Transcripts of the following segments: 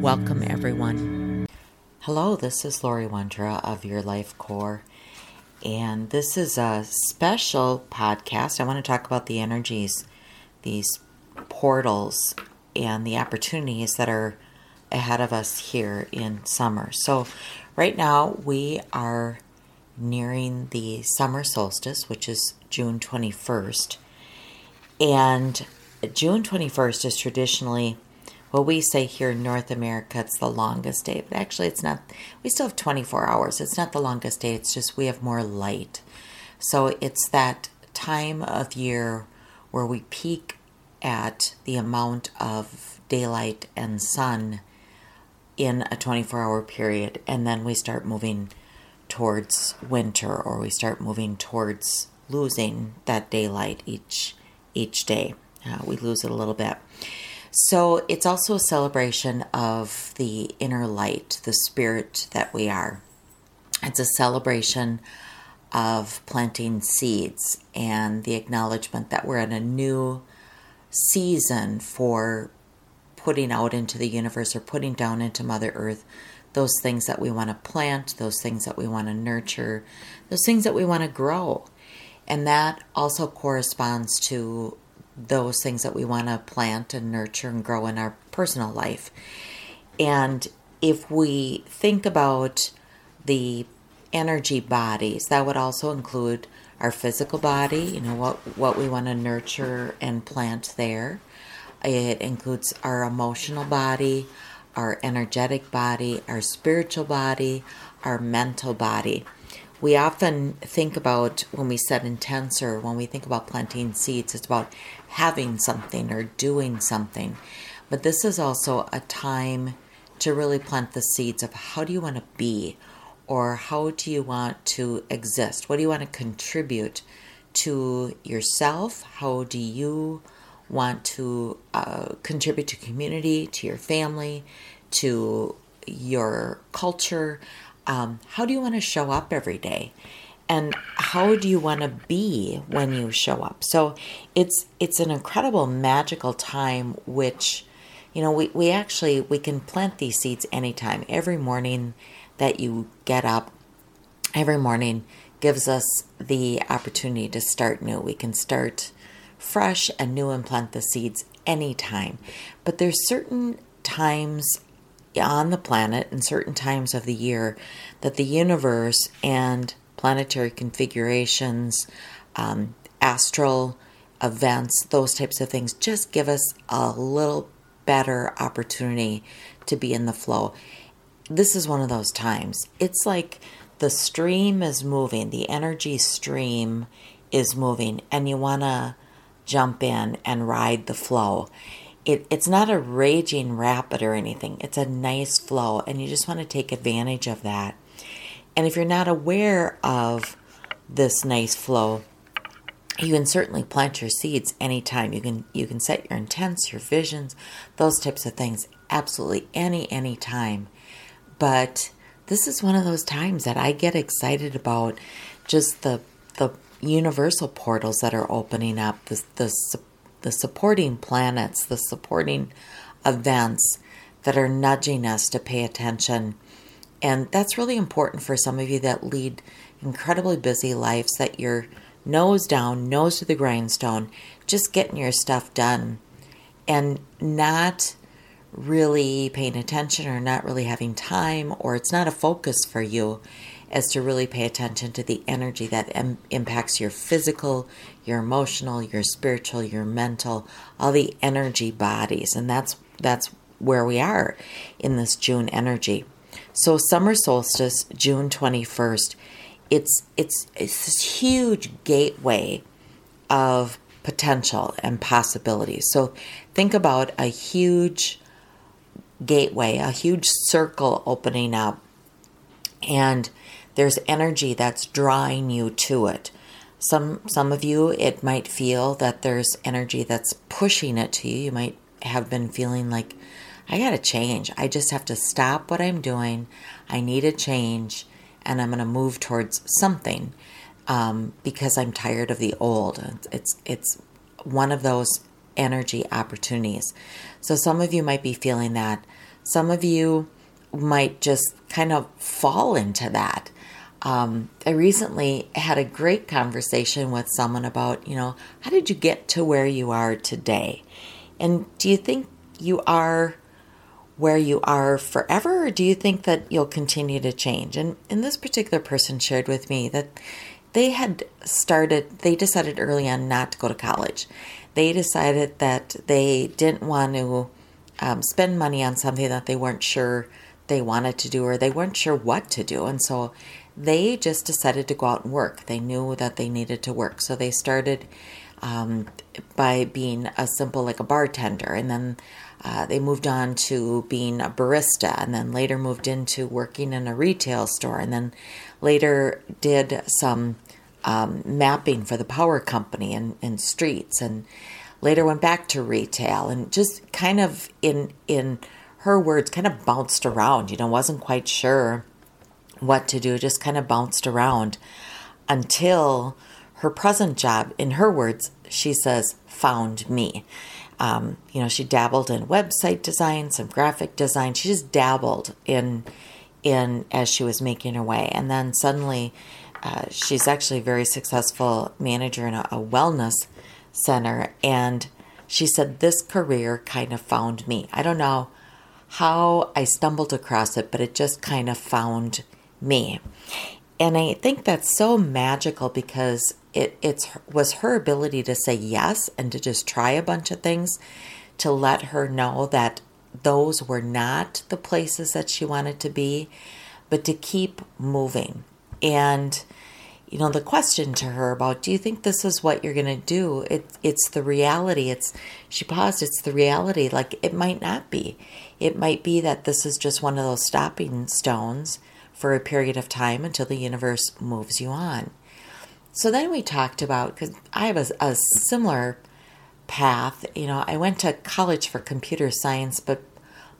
Welcome, everyone. Hello, this is Lori Wondra of Your Life Core, and this is a special podcast. I want to talk about the energies, these portals, and the opportunities that are ahead of us here in summer. So, right now we are nearing the summer solstice, which is June 21st. And June 21st is traditionally well, we say here in North America it's the longest day, but actually it's not. We still have 24 hours. It's not the longest day, it's just we have more light. So it's that time of year where we peak at the amount of daylight and sun in a 24 hour period, and then we start moving towards winter or we start moving towards losing that daylight each each day. Uh, we lose it a little bit. So it's also a celebration of the inner light, the spirit that we are. It's a celebration of planting seeds and the acknowledgement that we're in a new season for putting out into the universe or putting down into Mother Earth those things that we want to plant, those things that we want to nurture, those things that we want to grow. And that also corresponds to those things that we want to plant and nurture and grow in our personal life. And if we think about the energy bodies, that would also include our physical body, you know, what, what we want to nurture and plant there. It includes our emotional body, our energetic body, our spiritual body, our mental body we often think about when we set intents or when we think about planting seeds, it's about having something or doing something. But this is also a time to really plant the seeds of how do you want to be or how do you want to exist? What do you want to contribute to yourself? How do you want to uh, contribute to community, to your family, to your culture? Um, how do you want to show up every day? And how do you want to be when you show up? So it's it's an incredible magical time which you know we, we actually we can plant these seeds anytime. Every morning that you get up every morning gives us the opportunity to start new. We can start fresh and new and plant the seeds anytime. But there's certain times on the planet in certain times of the year that the universe and planetary configurations, um, astral events, those types of things just give us a little better opportunity to be in the flow. This is one of those times. It's like the stream is moving, the energy stream is moving, and you want to jump in and ride the flow it, it's not a raging rapid or anything. It's a nice flow, and you just want to take advantage of that. And if you're not aware of this nice flow, you can certainly plant your seeds anytime. You can you can set your intents, your visions, those types of things absolutely any any time. But this is one of those times that I get excited about just the the universal portals that are opening up, the the the supporting planets, the supporting events that are nudging us to pay attention. And that's really important for some of you that lead incredibly busy lives, that you're nose down, nose to the grindstone, just getting your stuff done and not really paying attention or not really having time or it's not a focus for you as to really pay attention to the energy that Im- impacts your physical, your emotional, your spiritual, your mental, all the energy bodies. And that's that's where we are in this June energy. So summer solstice, June 21st, it's it's it's this huge gateway of potential and possibilities. So think about a huge gateway, a huge circle opening up, and there's energy that's drawing you to it. Some some of you it might feel that there's energy that's pushing it to you. You might have been feeling like I got to change. I just have to stop what I'm doing. I need a change and I'm going to move towards something um, because I'm tired of the old. It's it's one of those energy opportunities. So some of you might be feeling that. Some of you might just kind of fall into that. Um, I recently had a great conversation with someone about, you know, how did you get to where you are today? And do you think you are where you are forever, or do you think that you'll continue to change? And, and this particular person shared with me that they had started, they decided early on not to go to college. They decided that they didn't want to um, spend money on something that they weren't sure they wanted to do or they weren't sure what to do. And so they just decided to go out and work. They knew that they needed to work. So they started um, by being a simple, like a bartender. And then uh, they moved on to being a barista and then later moved into working in a retail store and then later did some um, mapping for the power company and in streets and later went back to retail and just kind of in in her words kind of bounced around you know wasn't quite sure what to do just kind of bounced around until her present job in her words she says found me um, you know she dabbled in website design some graphic design she just dabbled in in as she was making her way and then suddenly uh, she's actually a very successful manager in a, a wellness center. And she said, This career kind of found me. I don't know how I stumbled across it, but it just kind of found me. And I think that's so magical because it it's was her ability to say yes and to just try a bunch of things to let her know that those were not the places that she wanted to be, but to keep moving. And you know the question to her about do you think this is what you're going to do it, it's the reality it's she paused it's the reality like it might not be it might be that this is just one of those stopping stones for a period of time until the universe moves you on so then we talked about because i have a, a similar path you know i went to college for computer science but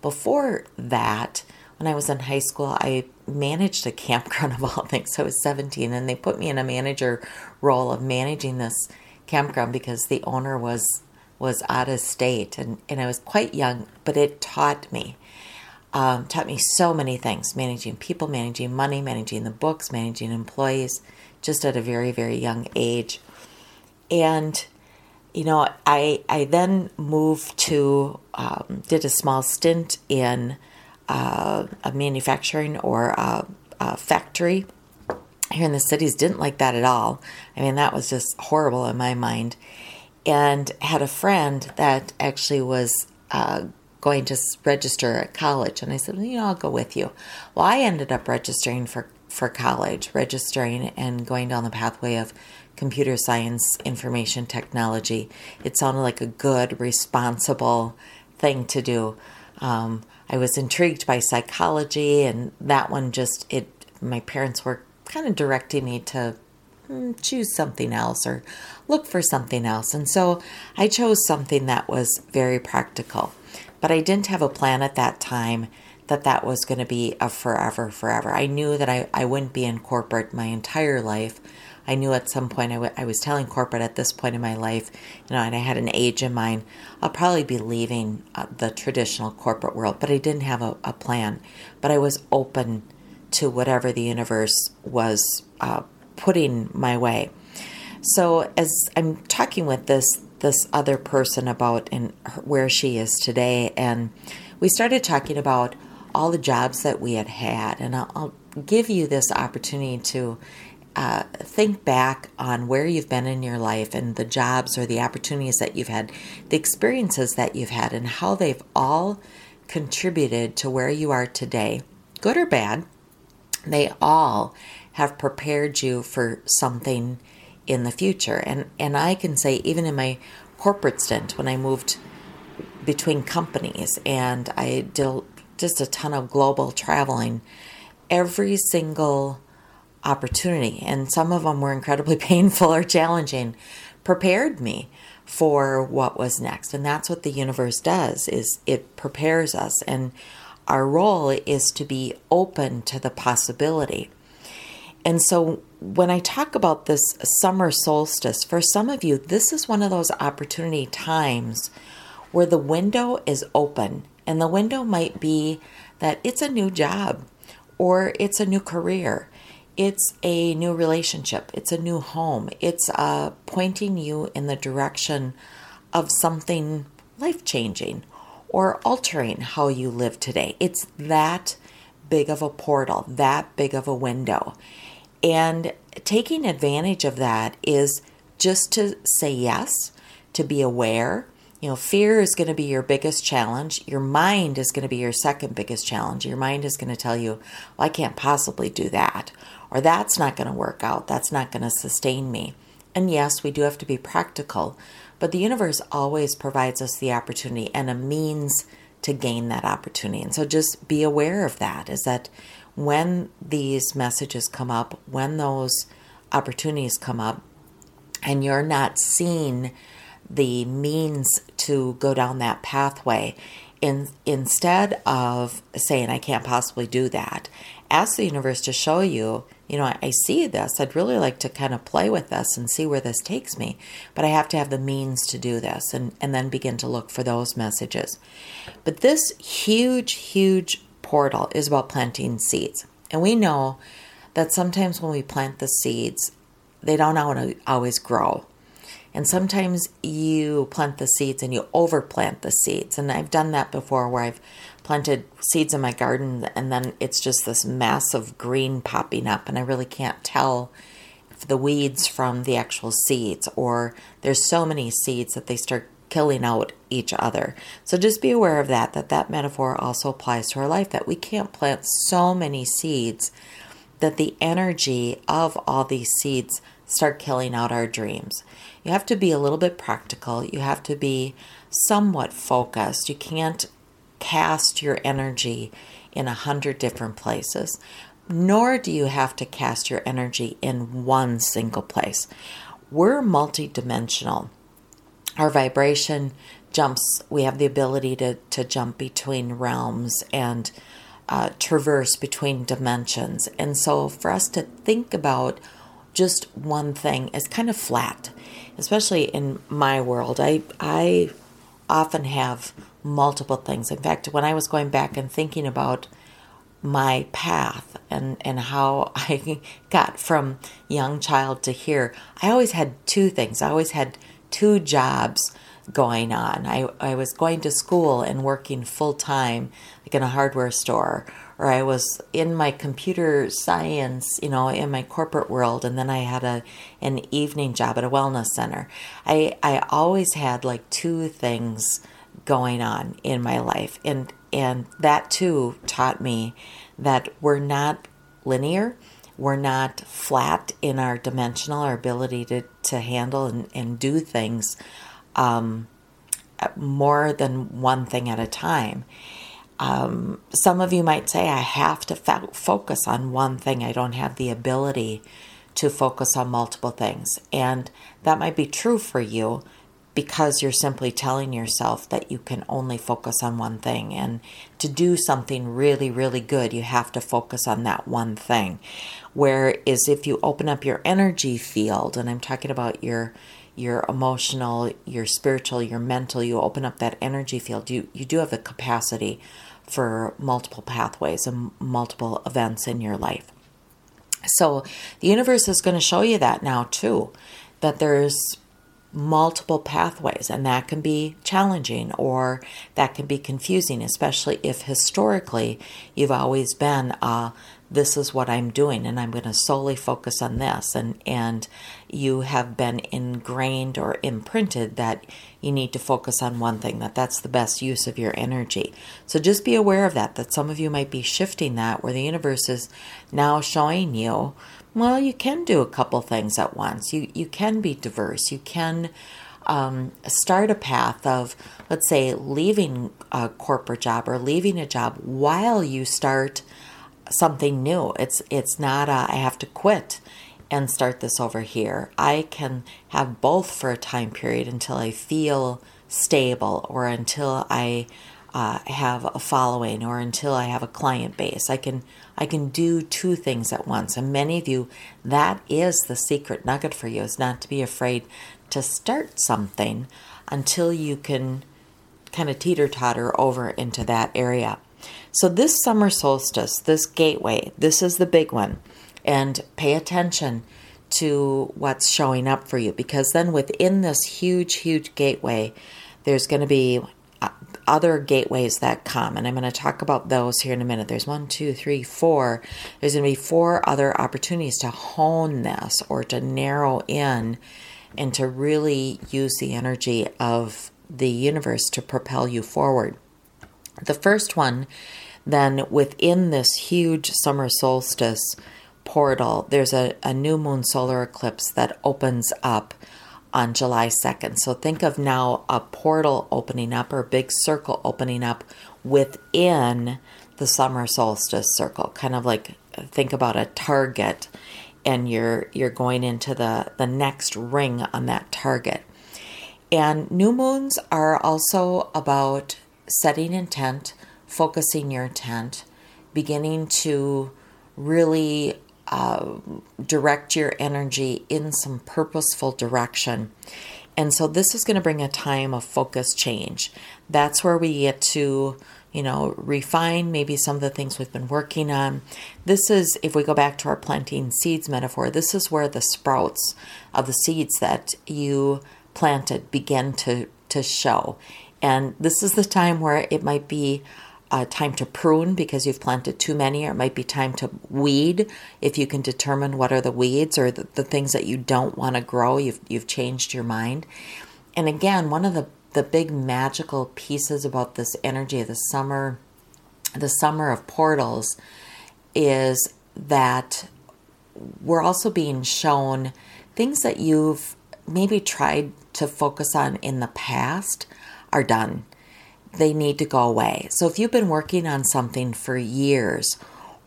before that when I was in high school, I managed a campground of all things. I was 17, and they put me in a manager role of managing this campground because the owner was was out of state, and, and I was quite young, but it taught me. Um, taught me so many things managing people, managing money, managing the books, managing employees, just at a very, very young age. And, you know, I, I then moved to, um, did a small stint in uh, a manufacturing or a, a factory here in the cities didn't like that at all. I mean, that was just horrible in my mind. And had a friend that actually was uh, going to register at college. And I said, well, you know, I'll go with you. Well, I ended up registering for, for college, registering and going down the pathway of computer science, information technology. It sounded like a good, responsible thing to do. Um, I was intrigued by psychology, and that one just it. My parents were kind of directing me to hmm, choose something else or look for something else, and so I chose something that was very practical. But I didn't have a plan at that time that that was going to be a forever, forever. I knew that I, I wouldn't be in corporate my entire life. I knew at some point I, w- I was telling corporate at this point in my life, you know, and I had an age in mind, I'll probably be leaving uh, the traditional corporate world, but I didn't have a, a, plan. But I was open to whatever the universe was uh, putting my way. So as I'm talking with this this other person about and where she is today, and we started talking about all the jobs that we had had, and I'll, I'll give you this opportunity to uh, think back on where you've been in your life and the jobs or the opportunities that you've had, the experiences that you've had, and how they've all contributed to where you are today, good or bad. They all have prepared you for something in the future. And, and I can say, even in my corporate stint, when I moved between companies and I did just a ton of global traveling, every single opportunity, and some of them were incredibly painful or challenging, prepared me for what was next. And that's what the universe does is it prepares us and our role is to be open to the possibility. And so when I talk about this summer solstice, for some of you, this is one of those opportunity times where the window is open. And the window might be that it's a new job or it's a new career. It's a new relationship. It's a new home. It's uh, pointing you in the direction of something life changing or altering how you live today. It's that big of a portal, that big of a window. And taking advantage of that is just to say yes, to be aware. You know, fear is going to be your biggest challenge. Your mind is going to be your second biggest challenge. Your mind is going to tell you, well, I can't possibly do that or that's not going to work out, that's not going to sustain me. And yes, we do have to be practical, but the universe always provides us the opportunity and a means to gain that opportunity. And so just be aware of that is that when these messages come up, when those opportunities come up, and you're not seeing the means to go down that pathway, in, instead of saying, I can't possibly do that, ask the universe to show you you know, I, I, see this. I'd really like to kind of play with this and see where this takes me, but I have to have the means to do this and, and then begin to look for those messages. But this huge, huge portal is about planting seeds. And we know that sometimes when we plant the seeds, they don't always grow. And sometimes you plant the seeds and you overplant the seeds. And I've done that before where I've planted seeds in my garden and then it's just this massive green popping up and I really can't tell the weeds from the actual seeds or there's so many seeds that they start killing out each other. So just be aware of that that that metaphor also applies to our life that we can't plant so many seeds that the energy of all these seeds start killing out our dreams. You have to be a little bit practical. You have to be somewhat focused. You can't cast your energy in a hundred different places, nor do you have to cast your energy in one single place. We're multidimensional. Our vibration jumps, we have the ability to, to jump between realms and uh, traverse between dimensions. And so for us to think about just one thing is kind of flat, especially in my world. I, I often have multiple things. In fact, when I was going back and thinking about my path and, and how I got from young child to here, I always had two things. I always had two jobs going on. I, I was going to school and working full time, like in a hardware store, or I was in my computer science, you know, in my corporate world, and then I had a an evening job at a wellness center. I I always had like two things going on in my life. And and that too taught me that we're not linear. We're not flat in our dimensional, our ability to, to handle and, and do things um, more than one thing at a time. Um, some of you might say, I have to fa- focus on one thing. I don't have the ability to focus on multiple things. And that might be true for you, because you're simply telling yourself that you can only focus on one thing. And to do something really, really good, you have to focus on that one thing. Whereas if you open up your energy field, and I'm talking about your your emotional, your spiritual, your mental, you open up that energy field, you, you do have the capacity for multiple pathways and multiple events in your life. So the universe is going to show you that now too, that there's multiple pathways, and that can be challenging or that can be confusing, especially if historically you've always been, uh, this is what I'm doing, and I'm going to solely focus on this, and and you have been ingrained or imprinted that you need to focus on one thing, that that's the best use of your energy. So just be aware of that. That some of you might be shifting that, where the universe is now showing you well, you can do a couple things at once. You you can be diverse. You can um, start a path of, let's say, leaving a corporate job or leaving a job while you start something new. It's it's not a, I have to quit and start this over here. I can have both for a time period until I feel stable or until I uh, have a following or until I have a client base. I can I can do two things at once. And many of you, that is the secret nugget for you is not to be afraid to start something until you can kind of teeter totter over into that area. So this summer solstice, this gateway, this is the big one. And pay attention to what's showing up for you because then within this huge, huge gateway, there's going to be uh, other gateways that come, and I'm going to talk about those here in a minute. There's one, two, three, four. There's going to be four other opportunities to hone this or to narrow in and to really use the energy of the universe to propel you forward. The first one, then, within this huge summer solstice portal, there's a, a new moon solar eclipse that opens up on July 2nd. So think of now a portal opening up or a big circle opening up within the summer solstice circle. Kind of like think about a target and you're you're going into the the next ring on that target. And new moons are also about setting intent, focusing your intent, beginning to really uh, direct your energy in some purposeful direction. And so this is going to bring a time of focus change. That's where we get to, you know, refine maybe some of the things we've been working on. This is, if we go back to our planting seeds metaphor, this is where the sprouts of the seeds that you planted begin to, to show. And this is the time where it might be uh, time to prune because you've planted too many, or it might be time to weed if you can determine what are the weeds or the, the things that you don't want to grow. You've you've changed your mind. And again, one of the the big magical pieces about this energy of the summer, the summer of portals, is that we're also being shown things that you've maybe tried to focus on in the past are done they need to go away. So if you've been working on something for years,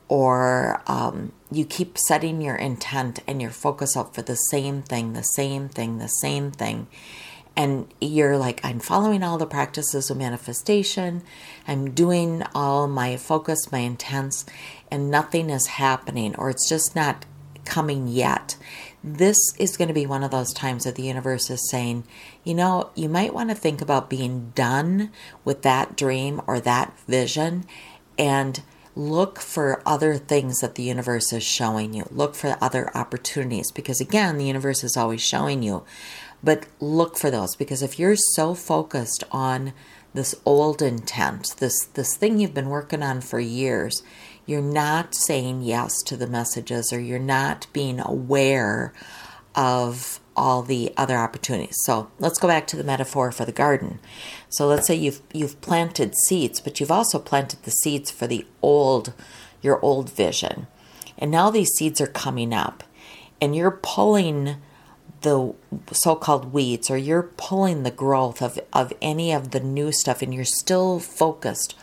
or um, you keep setting your intent and your focus up for the same thing, the same thing, the same thing, and you're like, I'm following all the practices of manifestation, I'm doing all my focus, my intents, and nothing is happening, or it's just not coming yet this is going to be one of those times that the universe is saying, you know, you might want to think about being done with that dream or that vision and look for other things that the universe is showing you. Look for other opportunities because, again, the universe is always showing you. But look for those because if you're so focused on this old intent, this, this thing you've been working on for years, you're not saying yes to the messages or you're not being aware of all the other opportunities. So let's go back to the metaphor for the garden. So let's say you've you've planted seeds, but you've also planted the seeds for the old your old vision. And now these seeds are coming up and you're pulling the so-called weeds or you're pulling the growth of, of any of the new stuff and you're still focused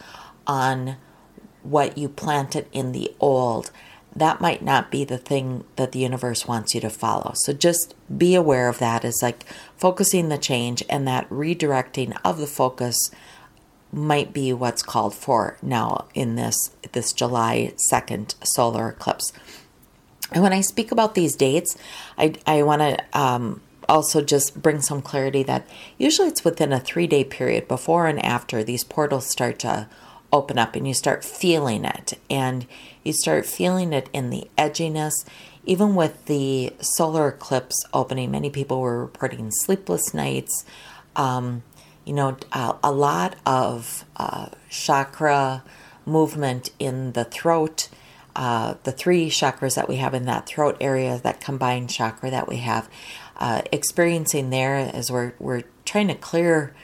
on what you planted in the old, that might not be the thing that the universe wants you to follow. So just be aware of that as like focusing the change and that redirecting of the focus might be what's called for now in this this July 2nd solar eclipse. And when I speak about these dates, I, I want to um, also just bring some clarity that usually it's within a three day period before and after these portals start to open up and you start feeling it. And you start feeling it in the edginess. Even with the solar eclipse opening many people were reporting sleepless nights. Um, you know a lot of uh, chakra movement in the throat uh, the three chakras that we have in that throat area that combined chakra that we have uh, experiencing there as we're, we're trying to clear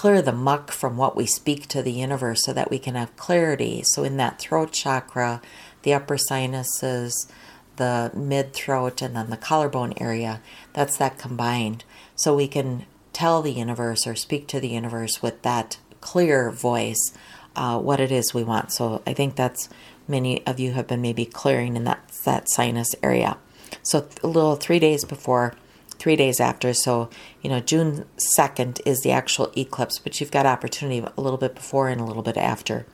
clear the muck from what we speak to the universe so that we can have clarity. So, in that throat chakra, the upper sinuses, the mid throat, and then the collarbone area, that's that combined. So, we can tell the universe or speak to the universe with that clear voice uh, what it is we want. So I think that's many of you have been maybe clearing in that that sinus area. So a little three days before, three days after. So you know June second is the actual eclipse, but you've got opportunity a little bit before and a little bit after.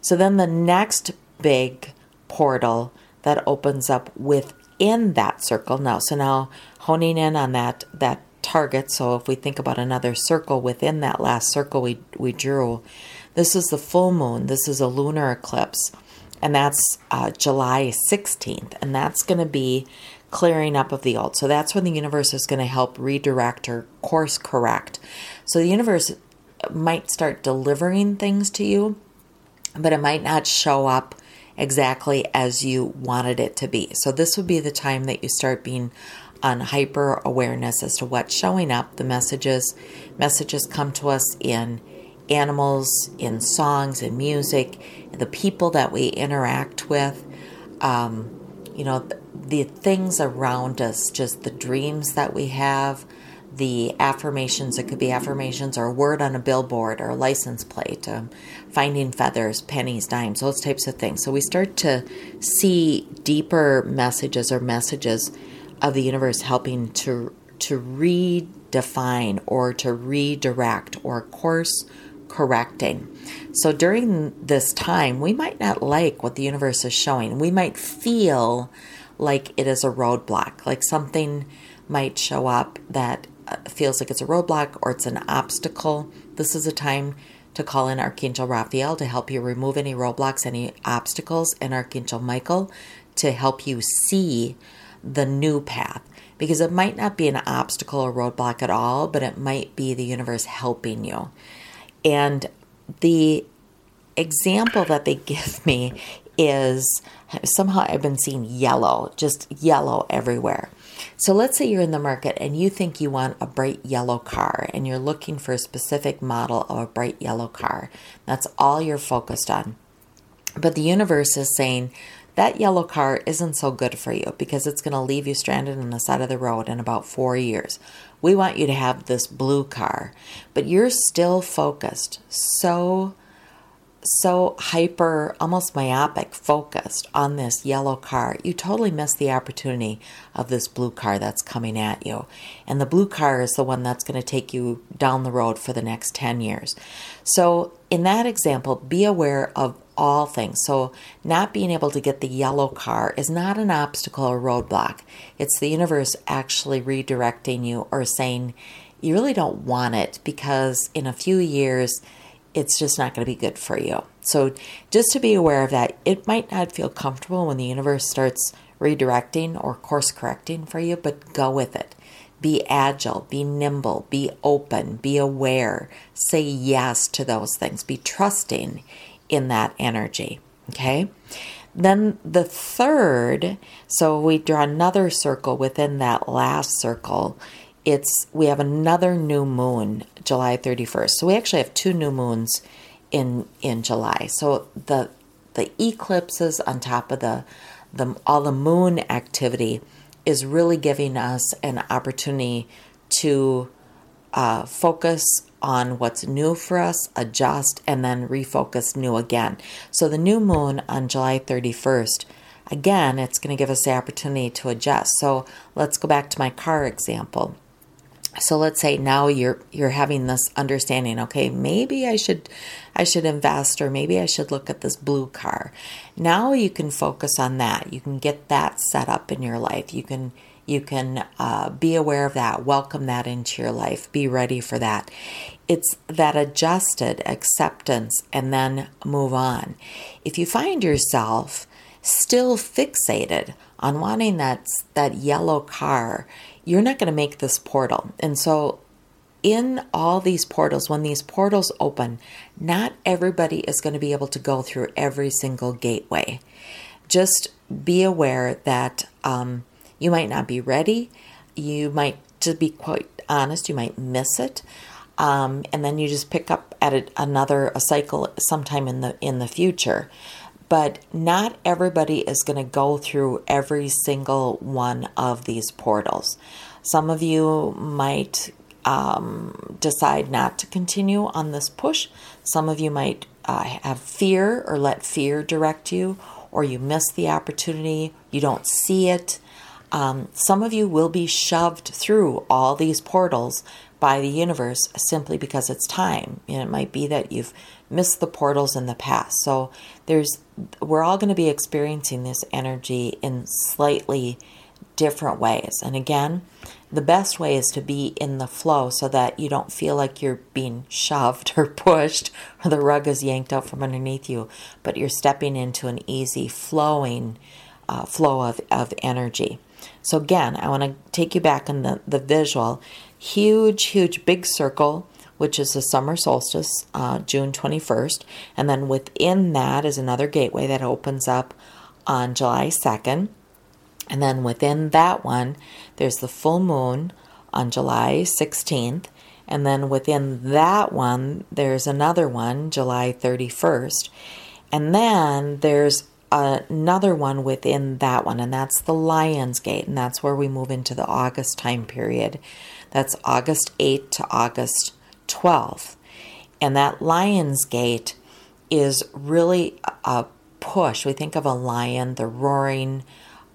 So then the next big portal that opens up within that circle now. So now honing in on that that target. So if we think about another circle within that last circle we we drew, this is the full moon. This is a lunar eclipse, and that's uh, July 16th, and that's going to be clearing up of the old. So that's when the universe is going to help redirect or course correct. So the universe might start delivering things to you, but it might not show up exactly as you wanted it to be. So this would be the time that you start being on hyper awareness as to what's showing up. The messages messages come to us in animals, in songs, in music, the people that we interact with, um, you know, the, the things around us, just the dreams that we have, the affirmations. It could be affirmations or a word on a billboard or a license plate, um, finding feathers, pennies, dimes, those types of things. So we start to see deeper messages or messages of the universe helping to to redefine or to redirect or course correcting. So during this time, we might not like what the universe is showing. We might feel like it is a roadblock, like something might show up that uh, feels like it's a roadblock or it's an obstacle. This is a time to call in Archangel Raphael to help you remove any roadblocks, any obstacles, and Archangel Michael to help you see the new path. Because it might not be an obstacle or roadblock at all, but it might be the universe helping you. And the example that they give me is somehow I've been seeing yellow, just yellow everywhere. So let's say you're in the market and you think you want a bright yellow car and you're looking for a specific model of a bright yellow car. That's all you're focused on. But the universe is saying that yellow car isn't so good for you because it's going to leave you stranded on the side of the road in about four years. We want you to have this blue car, but you're still focused so so hyper, almost myopic focused on this yellow car, you totally miss the opportunity of this blue car that's coming at you. And the blue car is the one that's going to take you down the road for the next 10 years. So, in that example, be aware of all things. So, not being able to get the yellow car is not an obstacle or roadblock. It's the universe actually redirecting you or saying, you really don't want it because in a few years, it's just not going to be good for you. So, just to be aware of that, it might not feel comfortable when the universe starts redirecting or course correcting for you, but go with it. Be agile, be nimble, be open, be aware, say yes to those things, be trusting in that energy. Okay. Then the third, so we draw another circle within that last circle. It's we have another new moon, July 31st. So we actually have two new moons in in July. So the the eclipses on top of the the all the moon activity is really giving us an opportunity to uh, focus on what's new for us, adjust, and then refocus new again. So the new moon on July 31st, again, it's going to give us the opportunity to adjust. So let's go back to my car example. So let's say now you're you're having this understanding, okay, maybe I should I should invest or maybe I should look at this blue car. Now you can focus on that. You can get that set up in your life. You can you can uh, be aware of that, welcome that into your life, be ready for that. It's that adjusted acceptance and then move on. If you find yourself still fixated on wanting that, that yellow car, you're not going to make this portal. And so, in all these portals, when these portals open, not everybody is going to be able to go through every single gateway. Just be aware that um, you might not be ready. You might, to be quite honest, you might miss it. Um, and then you just pick up at a, another a cycle sometime in the in the future. But not everybody is going to go through every single one of these portals. Some of you might um, decide not to continue on this push. Some of you might uh, have fear or let fear direct you, or you miss the opportunity, you don't see it. Um, some of you will be shoved through all these portals by the universe simply because it's time. And it might be that you've missed the portals in the past. So there's we're all going to be experiencing this energy in slightly different ways. And again, the best way is to be in the flow so that you don't feel like you're being shoved or pushed or the rug is yanked out from underneath you, but you're stepping into an easy flowing uh, flow of, of energy. So, again, I want to take you back in the, the visual. Huge, huge, big circle, which is the summer solstice, uh, June 21st. And then within that is another gateway that opens up on July 2nd. And then within that one, there's the full moon on July 16th. And then within that one, there's another one, July 31st. And then there's another one within that one, and that's the Lion's Gate. And that's where we move into the August time period. That's August 8th to August 12th. And that Lion's Gate is really a push. We think of a lion, the roaring,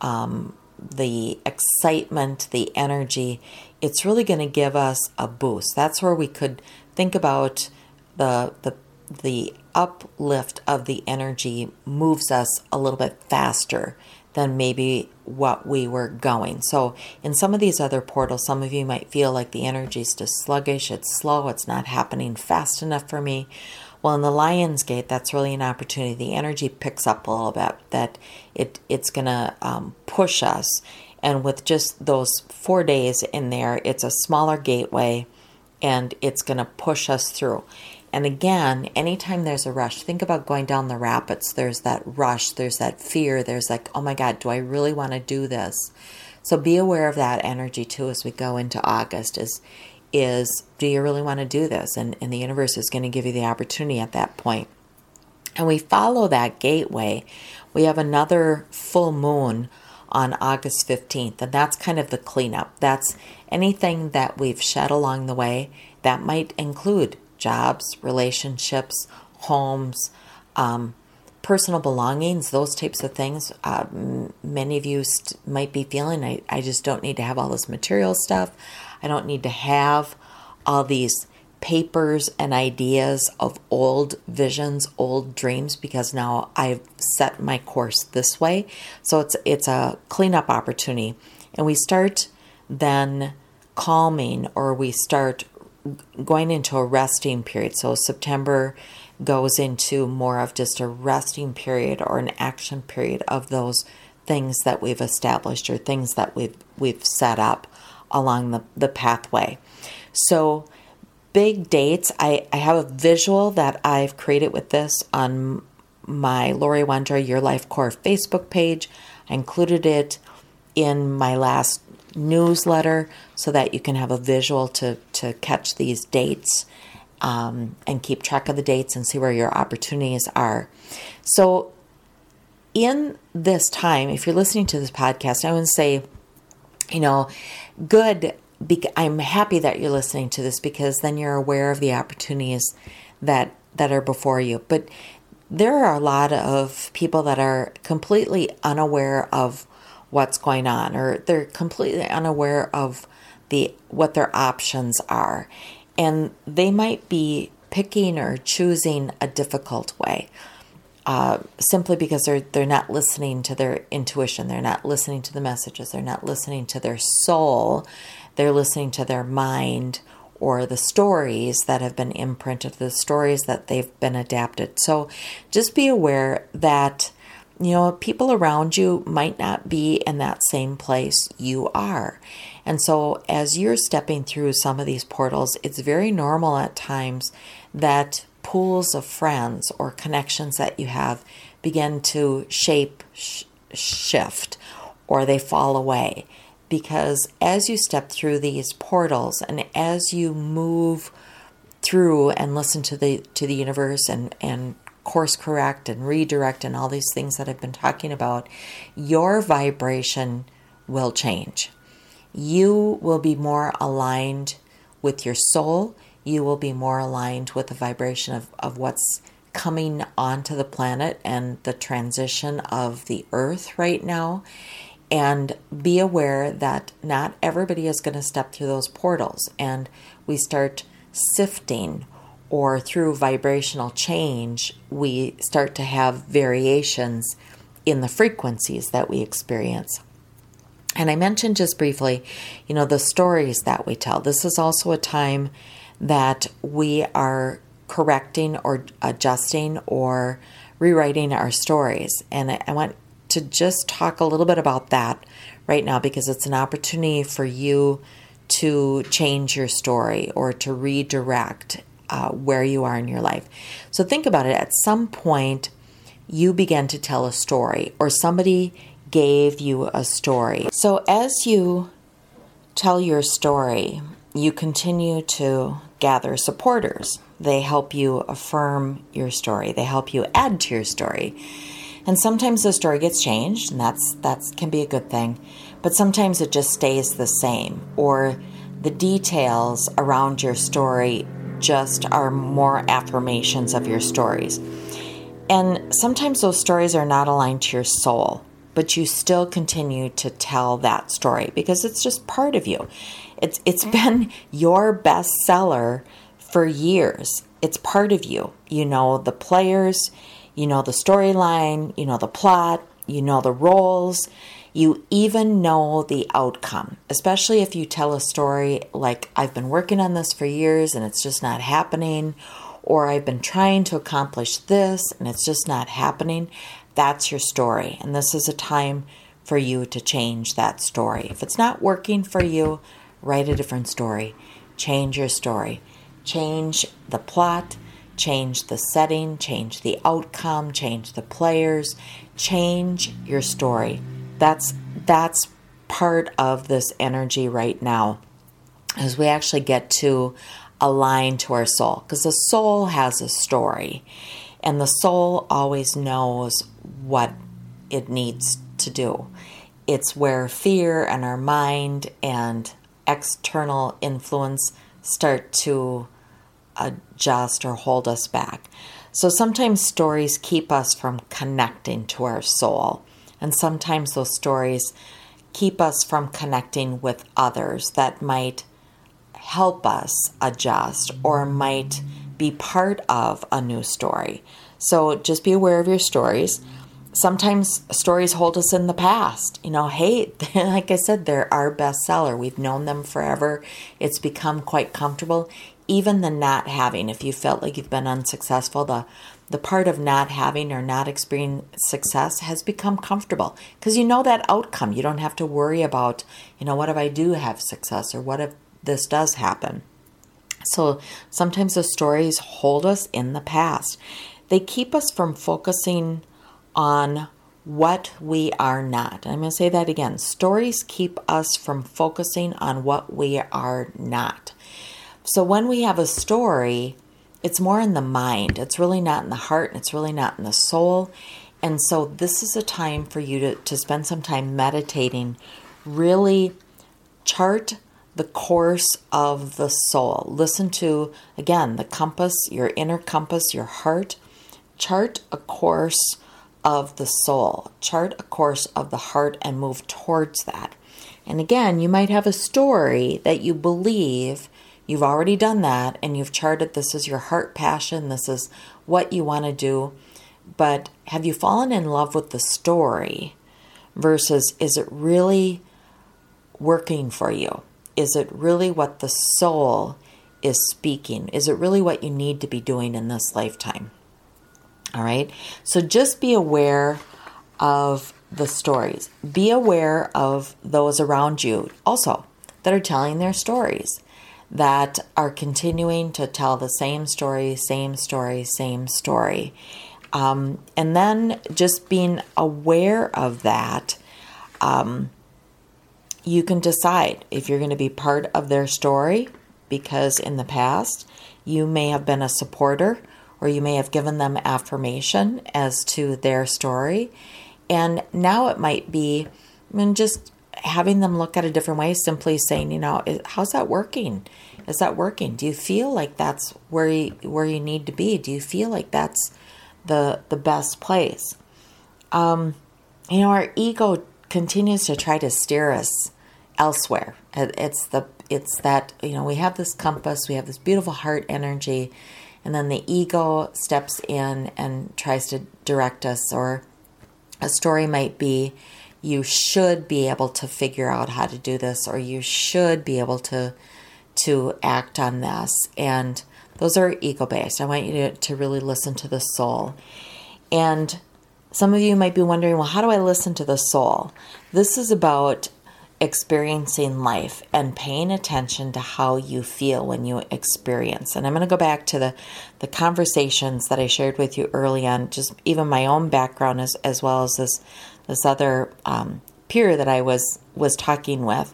um, the excitement, the energy, it's really going to give us a boost. That's where we could think about the the the uplift of the energy moves us a little bit faster than maybe what we were going. So, in some of these other portals, some of you might feel like the energy is just sluggish, it's slow, it's not happening fast enough for me. Well, in the Lion's Gate, that's really an opportunity. The energy picks up a little bit. That it it's gonna um, push us, and with just those four days in there, it's a smaller gateway, and it's gonna push us through. And again, anytime there's a rush, think about going down the rapids. There's that rush, there's that fear, there's like, oh my God, do I really want to do this? So be aware of that energy too as we go into August. Is is do you really want to do this? And, and the universe is going to give you the opportunity at that point. And we follow that gateway. We have another full moon on August 15th, and that's kind of the cleanup. That's anything that we've shed along the way that might include jobs, relationships, homes, um, personal belongings, those types of things. Uh, many of you st- might be feeling I, I just don't need to have all this material stuff. I don't need to have all these papers and ideas of old visions, old dreams because now I've set my course this way. So it's it's a cleanup opportunity. And we start then calming or we start going into a resting period. So September goes into more of just a resting period or an action period of those things that we've established or things that we've we've set up along the, the pathway. So, big dates, I, I have a visual that I've created with this on my Lori Wondra Your Life Core Facebook page. I included it in my last newsletter so that you can have a visual to, to catch these dates um, and keep track of the dates and see where your opportunities are. So, in this time, if you're listening to this podcast, I would say, you know, good. Be- I'm happy that you're listening to this because then you're aware of the opportunities that that are before you. But there are a lot of people that are completely unaware of what's going on, or they're completely unaware of the what their options are, and they might be picking or choosing a difficult way. Uh, simply because they're they're not listening to their intuition, they're not listening to the messages, they're not listening to their soul, they're listening to their mind or the stories that have been imprinted, the stories that they've been adapted. So just be aware that you know people around you might not be in that same place you are. And so as you're stepping through some of these portals, it's very normal at times that pools of friends or connections that you have begin to shape sh- shift or they fall away because as you step through these portals and as you move through and listen to the to the universe and and course correct and redirect and all these things that I've been talking about your vibration will change you will be more aligned with your soul, you will be more aligned with the vibration of, of what's coming onto the planet and the transition of the earth right now. And be aware that not everybody is going to step through those portals. And we start sifting, or through vibrational change, we start to have variations in the frequencies that we experience. And I mentioned just briefly, you know, the stories that we tell. This is also a time that we are correcting or adjusting or rewriting our stories. And I want to just talk a little bit about that right now because it's an opportunity for you to change your story or to redirect uh, where you are in your life. So think about it. At some point, you began to tell a story or somebody gave you a story. So as you tell your story, you continue to gather supporters. They help you affirm your story. They help you add to your story. And sometimes the story gets changed, and that's that can be a good thing. But sometimes it just stays the same, or the details around your story just are more affirmations of your stories. And sometimes those stories are not aligned to your soul, but you still continue to tell that story because it's just part of you. It's it's been your bestseller for years. It's part of you. You know the players, you know the storyline, you know the plot, you know the roles, you even know the outcome. Especially if you tell a story like I've been working on this for years and it's just not happening or I've been trying to accomplish this and it's just not happening, that's your story. And this is a time for you to change that story. If it's not working for you, write a different story. Change your story. Change the plot, change the setting, change the outcome, change the players, change your story. That's that's part of this energy right now as we actually get to align to our soul because the soul has a story and the soul always knows what it needs to do. It's where fear and our mind and external influence start to adjust or hold us back. So sometimes stories keep us from connecting to our soul, and sometimes those stories keep us from connecting with others that might help us adjust or might be part of a new story. So just be aware of your stories. Sometimes stories hold us in the past. You know, hey, like I said, they're our bestseller. We've known them forever. It's become quite comfortable. Even the not having, if you felt like you've been unsuccessful, the the part of not having or not experiencing success has become comfortable because you know that outcome. You don't have to worry about, you know, what if I do have success or what if this does happen. So sometimes the stories hold us in the past. They keep us from focusing on what we are not. I'm going to say that again. Stories keep us from focusing on what we are not. So when we have a story, it's more in the mind. It's really not in the heart, it's really not in the soul. And so this is a time for you to, to spend some time meditating, really chart the course of the soul. Listen to, again, the compass, your inner compass, your heart. Chart a course of the soul. Chart a course of the heart and move towards that. And again, you might have a story that you believe you've already done that and you've charted this is your heart passion, this is what you want to do. But have you fallen in love with the story versus is it really working for you? is it really what the soul is speaking? Is it really what you need to be doing in this lifetime? All right. So just be aware of the stories. Be aware of those around you also that are telling their stories, that are continuing to tell the same story, same story, same story. Um, and then just being aware of that. Um, you can decide if you're going to be part of their story because in the past you may have been a supporter or you may have given them affirmation as to their story. And now it might be I mean, just having them look at a different way, simply saying, you know, how's that working? is that working? Do you feel like that's where you, where you need to be? Do you feel like that's the the best place? Um, you know, our ego continues to try to steer us elsewhere. It's the it's that you know we have this compass, we have this beautiful heart energy, and then the ego steps in and tries to direct us. Or a story might be, you should be able to figure out how to do this, or you should be able to to act on this. And those are ego based. I want you to, to really listen to the soul. And some of you might be wondering, well, how do I listen to the soul? This is about experiencing life and paying attention to how you feel when you experience. And I'm going to go back to the, the conversations that I shared with you early on, just even my own background as, as well as this this other um, peer that I was was talking with,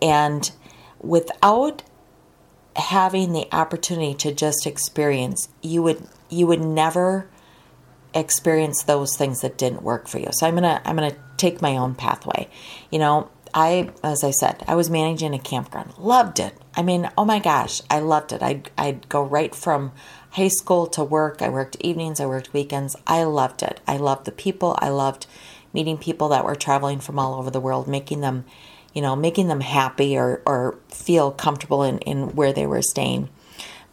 and without having the opportunity to just experience, you would you would never experience those things that didn't work for you. So I'm gonna I'm gonna take my own pathway. You know, I, as I said, I was managing a campground. Loved it. I mean, oh my gosh, I loved it. I'd, I'd go right from high school to work. I worked evenings, I worked weekends. I loved it. I loved the people. I loved meeting people that were traveling from all over the world, making them, you know, making them happy or, or feel comfortable in, in where they were staying.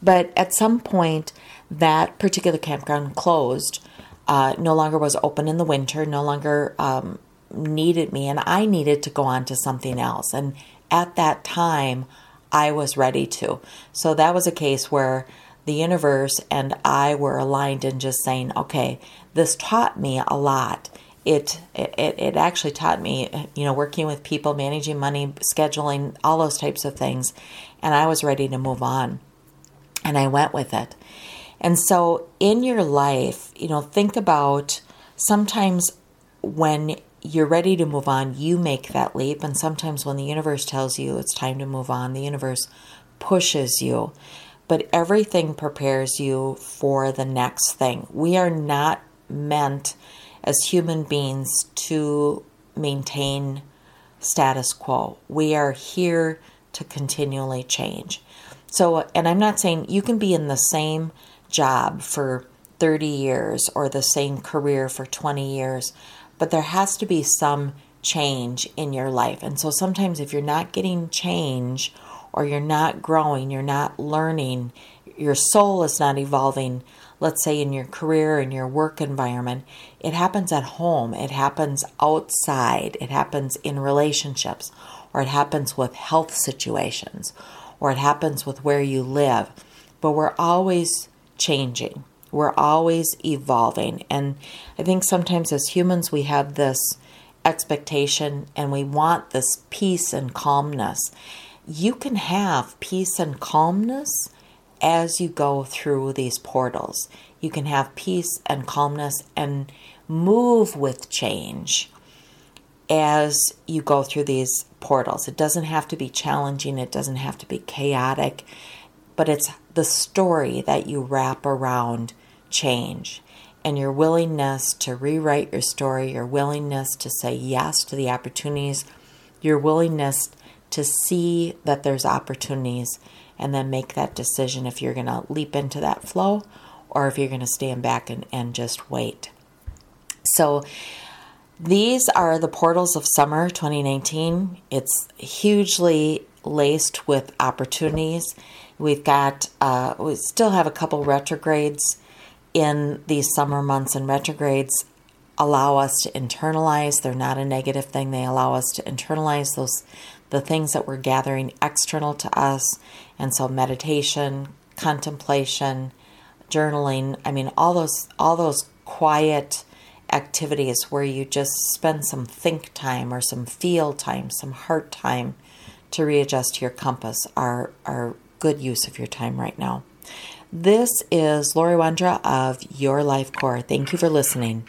But at some point, that particular campground closed, uh, no longer was open in the winter, no longer um, needed me and I needed to go on to something else. And at that time, I was ready to. So that was a case where the universe and I were aligned in just saying, okay, this taught me a lot. It, it it actually taught me, you know, working with people, managing money, scheduling, all those types of things, and I was ready to move on. And I went with it. And so in your life, you know, think about sometimes when you're ready to move on, you make that leap. And sometimes when the universe tells you it's time to move on, the universe pushes you. But everything prepares you for the next thing. We are not meant as human beings to maintain status quo. We are here to continually change. So, and I'm not saying you can be in the same job for 30 years or the same career for 20 years but there has to be some change in your life. And so sometimes if you're not getting change or you're not growing, you're not learning, your soul is not evolving, let's say in your career, in your work environment, it happens at home, it happens outside, it happens in relationships, or it happens with health situations, or it happens with where you live. But we're always changing. We're always evolving. And I think sometimes as humans, we have this expectation and we want this peace and calmness. You can have peace and calmness as you go through these portals. You can have peace and calmness and move with change as you go through these portals. It doesn't have to be challenging, it doesn't have to be chaotic, but it's the story that you wrap around change and your willingness to rewrite your story, your willingness to say yes to the opportunities, your willingness to see that there's opportunities and then make that decision if you're going to leap into that flow or if you're going to stand back and, and just wait. So, these are the portals of summer 2019. It's hugely laced with opportunities. We've got, uh, we still have a couple retrogrades in these summer months and retrogrades allow us to internalize they're not a negative thing they allow us to internalize those the things that we're gathering external to us and so meditation contemplation journaling i mean all those all those quiet activities where you just spend some think time or some feel time some heart time to readjust your compass are are good use of your time right now this is Lori Wandra of Your Life Core. Thank you for listening.